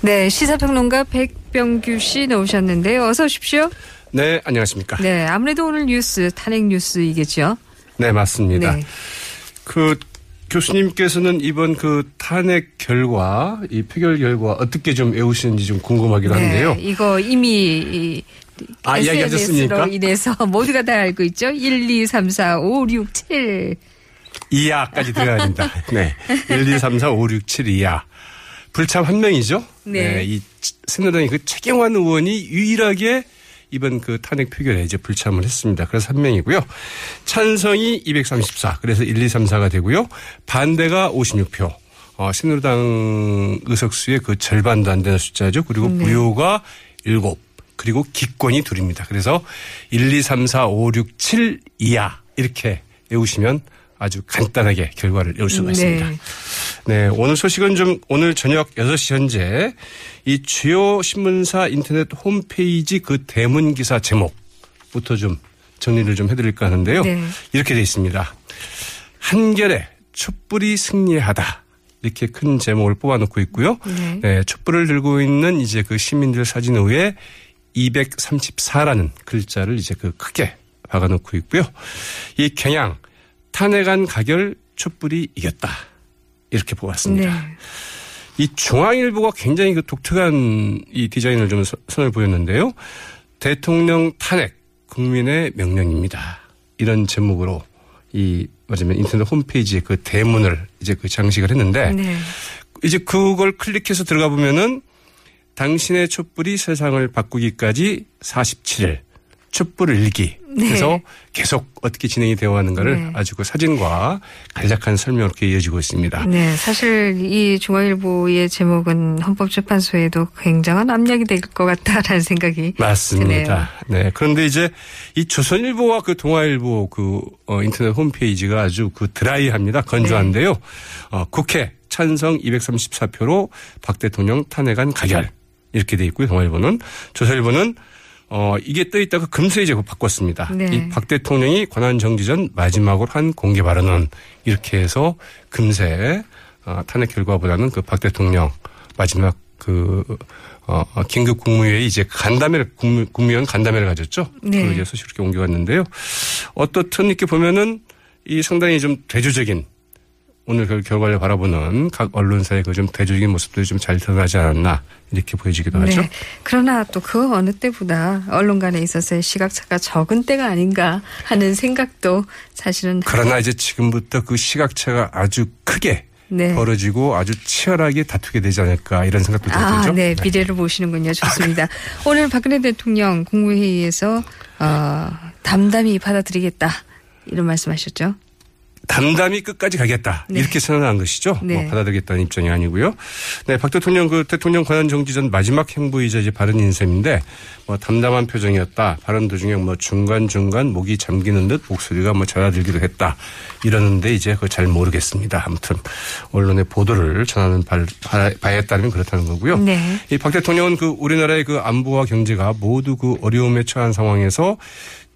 네, 시사평론가 백병규 씨 나오셨는데요. 어서 오십시오. 네, 안녕하십니까. 네, 아무래도 오늘 뉴스, 탄핵 뉴스이겠죠. 네, 맞습니다. 네. 그 교수님께서는 이번 그 탄핵 결과, 이 표결 결과 어떻게 좀 외우시는지 좀 궁금하기도 한데요. 네, 이거 이미 이 아, SNS로? 인해서 모두가 다 알고 있죠. 1, 2, 3, 4, 5, 6, 7. 2야까지 들어가야 된다. 네. 1, 2, 3, 4, 5, 6, 7, 2야. 불참 한 명이죠. 네. 이 새누리당의 그 최경환 의원이 유일하게 이번 그 탄핵 표결에 이제 불참을 했습니다. 그래서 한 명이고요. 찬성이 234. 그래서 1, 2, 3, 4가 되고요. 반대가 56표. 어, 새누리당 의석수의 그 절반도 안 되는 숫자죠. 그리고 네. 무효가 7. 그리고 기권이 둘입니다. 그래서 1, 2, 3, 4, 5, 6, 7 이하 이렇게 외우시면 아주 간단하게 결과를 외울 수가 있습니다. 네. 네, 오늘 소식은 좀 오늘 저녁 6시 현재 이 주요 신문사 인터넷 홈페이지 그 대문 기사 제목부터 좀 정리를 좀 해드릴까 하는데요. 네. 이렇게 돼 있습니다. 한결에 촛불이 승리하다. 이렇게 큰 제목을 뽑아놓고 있고요. 네. 네, 촛불을 들고 있는 이제 그 시민들 사진 위에 234라는 글자를 이제 그 크게 박아놓고 있고요. 이 경향 탄핵안 가결 촛불이 이겼다. 이렇게 뽑았습니다. 네. 이 중앙일보가 굉장히 그 독특한 이 디자인을 좀 서- 선을 보였는데요. 대통령 탄핵 국민의 명령입니다. 이런 제목으로 이 맞으면 인터넷 홈페이지에 그 대문을 이제 그 장식을 했는데 네. 이제 그걸 클릭해서 들어가 보면은 당신의 촛불이 세상을 바꾸기까지 47일 촛불 일기. 그래서 계속 어떻게 진행이 되어 가는가를 네. 아주 그 사진과 간략한 설명으로 이렇게 이어지고 있습니다. 네, 사실 이 중앙일보의 제목은 헌법재판소에도 굉장한 압력이 될 것 같다라는 생각이 맞습니다. 네. 그런데 이제 이 조선일보와 그 동아일보 그 어, 인터넷 홈페이지가 아주 그 드라이합니다. 건조한데요. 네. 어, 국회 찬성 234표로 박 대통령 탄핵안 가결 이렇게 돼 있고요. 동아일보는 조선일보는 어, 이게 떠 있다가 금세 이제 바꿨습니다. 네. 이박 대통령이 권한 정지 전 마지막으로 한 공개 발언은 이렇게 해서 금세 어, 탄핵 결과보다는 그 박 대통령 마지막 그 어, 어, 긴급 국무회의 이제 간담회를 국무, 국무위원 간담회를 가졌죠. 네. 그 이제 소식 이렇게 옮겨갔는데요. 어떻든 이렇게 보면은 이 상당히 좀 대조적인 오늘 그 결과를 바라보는 각 언론사의 그 좀 대조적인 모습들이 좀 잘 드러나지 않았나 이렇게 보여지기도 하죠. 네. 그러나 또 그 어느 때보다 언론 간에 있어서의 시각차가 적은 때가 아닌가 하는 생각도 사실은 그러나 이제 지금부터 그 시각차가 아주 크게 네. 벌어지고 아주 치열하게 다투게 되지 않을까 이런 생각도 아, 들죠. 네. 미래를 보시는군요. 좋습니다. 오늘 박근혜 대통령 국무회의에서 어, 담담히 받아들이겠다. 이런 말씀하셨죠. 담담히 끝까지 가겠다. 네. 이렇게 선언한 것이죠. 네. 뭐 받아들이겠다는 입장이 아니고요. 네, 박 대통령 그 대통령 권한 정지 전 마지막 행보이자 이제 발언 인셈인데 뭐 담담한 표정이었다. 발언 도중에 뭐 중간 중간 목이 잠기는 듯 목소리가 뭐 잦아들기도 했다. 이러는데 이제 그걸 잘 모르겠습니다. 아무튼 언론의 보도를 전하는 바, 바, 바에 따르면 그렇다는 거고요. 네. 이박 대통령은 그 우리나라의 그 안보와 경제가 모두 그 어려움에 처한 상황에서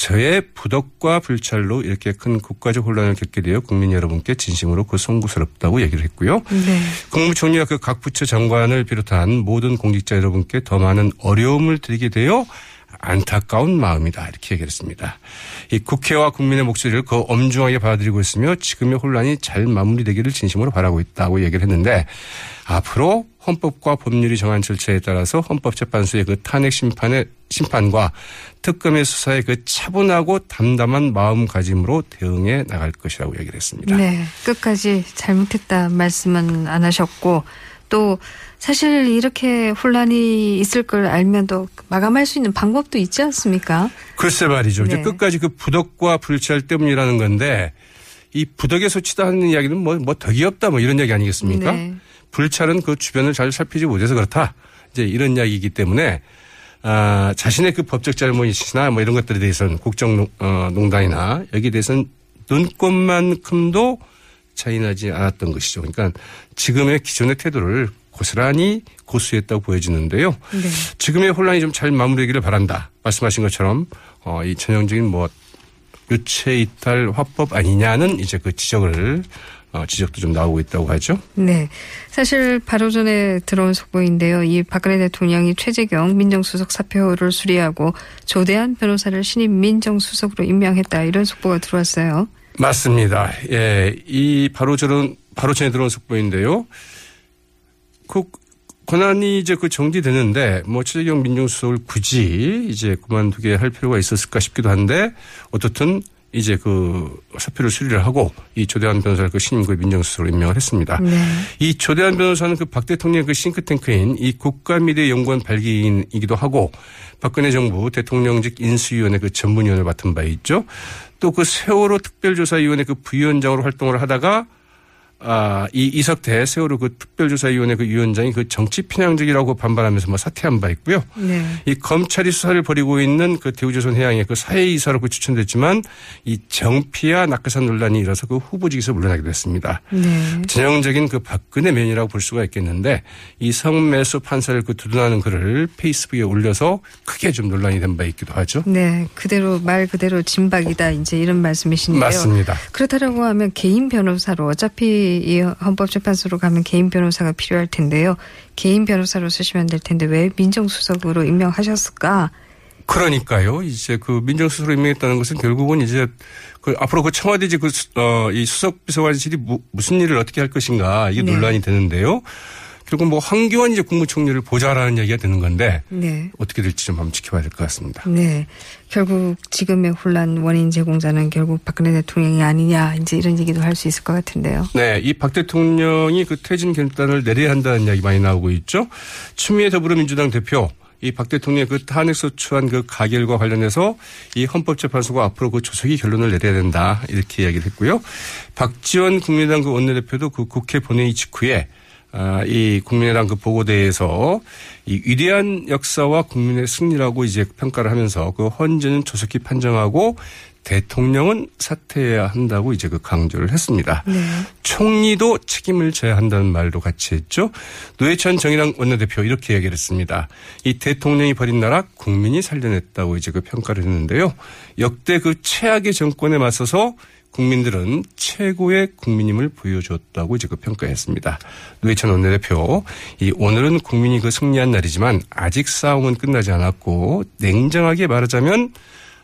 저의 부덕과 불찰로 이렇게 큰 국가적 혼란을 겪게 되어 국민 여러분께 진심으로 그 송구스럽다고 얘기를 했고요. 네. 국무총리와 그 각 부처 장관을 비롯한 모든 공직자 여러분께 더 많은 어려움을 드리게 되어 안타까운 마음이다 이렇게 얘기를 했습니다. 이 국회와 국민의 목소리를 그 엄중하게 받아들이고 있으며 지금의 혼란이 잘 마무리되기를 진심으로 바라고 있다고 얘기를 했는데 앞으로 헌법과 법률이 정한 절차에 따라서 헌법재판소의 그 탄핵 심판의 심판과 특검의 수사에 그 차분하고 담담한 마음가짐으로 대응해 나갈 것이라고 얘기를 했습니다. 네. 끝까지 잘못했다 말씀은 안 하셨고 또 사실 이렇게 혼란이 있을 걸 알면 또 마감할 수 있는 방법도 있지 않습니까? 글쎄 말이죠. 이제 네. 끝까지 그 부덕과 불찰 때문이라는 건데 이 부덕의 소치다 하는 이야기는 뭐, 뭐 덕이 없다 뭐 이런 이야기 아니겠습니까? 네. 불찰은 그 주변을 잘 살피지 못해서 그렇다. 이제 이런 이야기이기 때문에 아, 자신의 그 법적 잘못이나 뭐 이런 것들에 대해서는 국정농단이나 여기에 대해서는 눈꽃만큼도 차이나지 않았던 것이죠. 그러니까 지금의 기존의 태도를 고스란히 고수했다고 보여지는데요. 네. 지금의 혼란이 좀 잘 마무리되기를 바란다. 말씀하신 것처럼 어, 이 전형적인 뭐 유체 이탈 화법 아니냐는 이제 그 지적을 어, 지적도 좀 나오고 있다고 하죠. 네. 사실 바로 전에 들어온 속보인데요. 이 박근혜 대통령이 최재경 민정수석 사표를 수리하고 조대한 변호사를 신임 민정수석으로 임명했다. 이런 속보가 들어왔어요. 맞습니다. 예, 이 바로 저런 바로 전에 들어온 속보인데요. 그 권한이 이제 그 정지되는데 뭐 최재경 민정수석을 굳이 이제 그만두게 할 필요가 있었을까 싶기도 한데 어떻든 이제 그 사표를 수리를 하고 이 조대한 변호사를 그 신임 그 민정수석으로 임명을 했습니다. 네. 이 조대한 변호사는 그 박 대통령의 그 싱크탱크인 이 국가미래연구원 발기인이기도 하고 박근혜 정부 대통령직 인수위원회 그 전문위원을 맡은 바 있죠. 또 그 세월호 특별조사위원회 그 부위원장으로 활동을 하다가 아, 이 이석태 세월호 그 특별조사위원회 그 위원장이 그 정치 편향적이라고 반발하면서 뭐 사퇴한 바 있고요. 네. 이 검찰이 수사를 벌이고 있는 그 대우조선 해양의 그 사회이사로 그 추천됐지만 이 정피와 낙하산 논란이 일어서 그 후보직에서 물러나게 됐습니다. 네. 전형적인 그 박근혜 면이라고 볼 수가 있겠는데 이 성매수 판사를 그 두둔하는 글을 페이스북에 올려서 크게 좀 논란이 된 바 있기도 하죠. 네. 그대로 말 그대로 진박이다. 이제 이런 말씀이신데요. 맞습니다. 그렇다라고 하면 개인 변호사로 어차피 이 헌법재판소로 가면 개인 변호사가 필요할 텐데요. 개인 변호사로 쓰시면 될 텐데 왜 민정수석으로 임명하셨을까? 그러니까요. 이제 그 민정수석으로 임명했다는 것은 결국은 이제 그 앞으로 그 청와대 그, 수- 어, 이 수석비서관실이 무, 무슨 일을 어떻게 할 것인가 이게 네. 논란이 되는데요. 결국 뭐 황교안 이제 국무총리를 보좌라는 얘기가 되는 건데 네. 어떻게 될지 좀 한번 지켜봐야 될 것 같습니다. 네. 결국 지금의 혼란 원인 제공자는 결국 박근혜 대통령이 아니냐 이제 이런 얘기도 할 수 있을 것 같은데요. 네, 이 박 대통령이 그 퇴진 결단을 내려야 한다는 이야기 많이 나오고 있죠. 추미애 더불어민주당 대표 이 박 대통령의 그 탄핵 소추안 그 가결과 관련해서 이 헌법재판소가 앞으로 그 조속히 결론을 내려야 된다 이렇게 이야기를 했고요. 박지원 국민의당 그 원내대표도 그 국회 본회의 직후에 아, 이 국민의당 그 보고대에서 이 위대한 역사와 국민의 승리라고 이제 평가를 하면서 그 헌재는 조속히 판정하고 대통령은 사퇴해야 한다고 이제 그 강조를 했습니다. 네. 총리도 책임을 져야 한다는 말도 같이 했죠. 노회찬 정의당 원내대표 이렇게 얘기를 했습니다. 이 대통령이 벌인 나라 국민이 살려냈다고 이제 그 평가를 했는데요. 역대 그 최악의 정권에 맞서서 국민들은 최고의 국민임을 보여줬다고 그 평가했습니다. 노회찬 원내대표, 이 오늘은 국민이 그 승리한 날이지만 아직 싸움은 끝나지 않았고 냉정하게 말하자면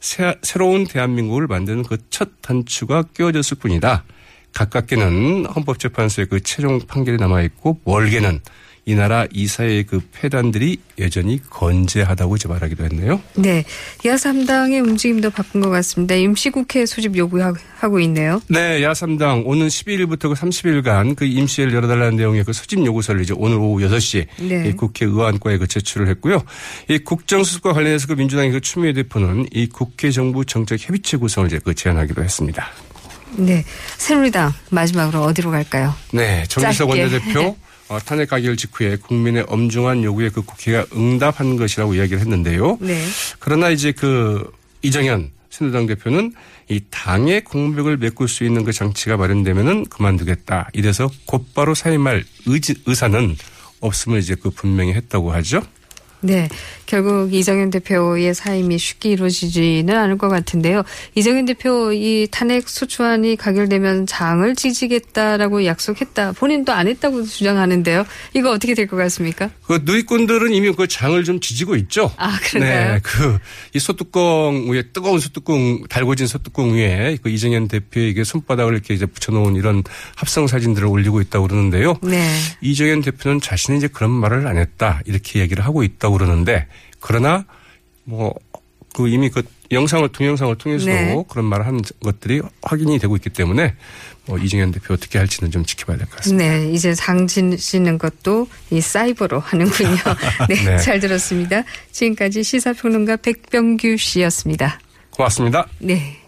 새, 새로운 대한민국을 만드는 그 첫 단추가 끼워졌을 뿐이다. 가깝게는 헌법재판소의 그 최종 판결이 남아있고 멀게는 이 나라 이사의 그 폐단들이 여전히 건재하다고 이제 말하기도 했네요. 네. 야3당의 움직임도 바쁜 것 같습니다. 임시국회 소집 요구하고 있네요. 네, 야3당 오는 12일부터 그 30일간 그 임시회를 열어달라는 내용의 그 소집 요구서를 이제 오늘 오후 6시 네. 이 국회 의안과에 그 제출을 했고요. 이 국정수습과 관련해서 그 민주당의 그 추미애 대표는 이 국회 정부 정책 협의체 구성을 이제 그 제안하기도 했습니다. 네. 새누리당 마지막으로 어디로 갈까요? 네, 정기석. 원내대표 어, 탄핵 가결 직후에 국민의 엄중한 요구에 그 국회가 응답한 것이라고 이야기를 했는데요. 네. 그러나 이제 그 이정현 새누리당 대표는 이 당의 공백을 메꿀 수 있는 그 장치가 마련되면은 그만두겠다. 이래서 곧바로 사임할 의지, 의사는 없음을 이제 그 분명히 했다고 하죠. 네. 결국 이정현 대표의 사임이 쉽게 이루어지지는 않을 것 같은데요. 이정현 대표 이 탄핵 소추안이 가결되면 장을 지지겠다라고 약속했다. 본인도 안 했다고 주장하는데요. 이거 어떻게 될 것 같습니까? 그 누리꾼들은 이미 그 장을 좀 지지고 있죠. 아, 그런가요? 네, 그 이 소뚜껑 위에 뜨거운 소뚜껑 달궈진 소뚜껑 위에 그 이정현 대표에게 손바닥을 이렇게 이제 붙여놓은 이런 합성 사진들을 올리고 있다고 그러는데요. 네. 이정현 대표는 자신이 이제 그런 말을 안 했다 이렇게 얘기를 하고 있다고 그러는데 그러나 뭐 그 이미 그 영상을 동영상을 통해서 네. 그런 말을 하는 것들이 확인이 되고 있기 때문에 뭐 이정현 대표 어떻게 할지는 좀 지켜봐야 될 것 같습니다. 네, 이제 장지는 것도 이 사이버로 하는군요. 네, 네. 잘 들었습니다. 지금까지 시사평론가 백병규 씨였습니다. 고맙습니다. 네.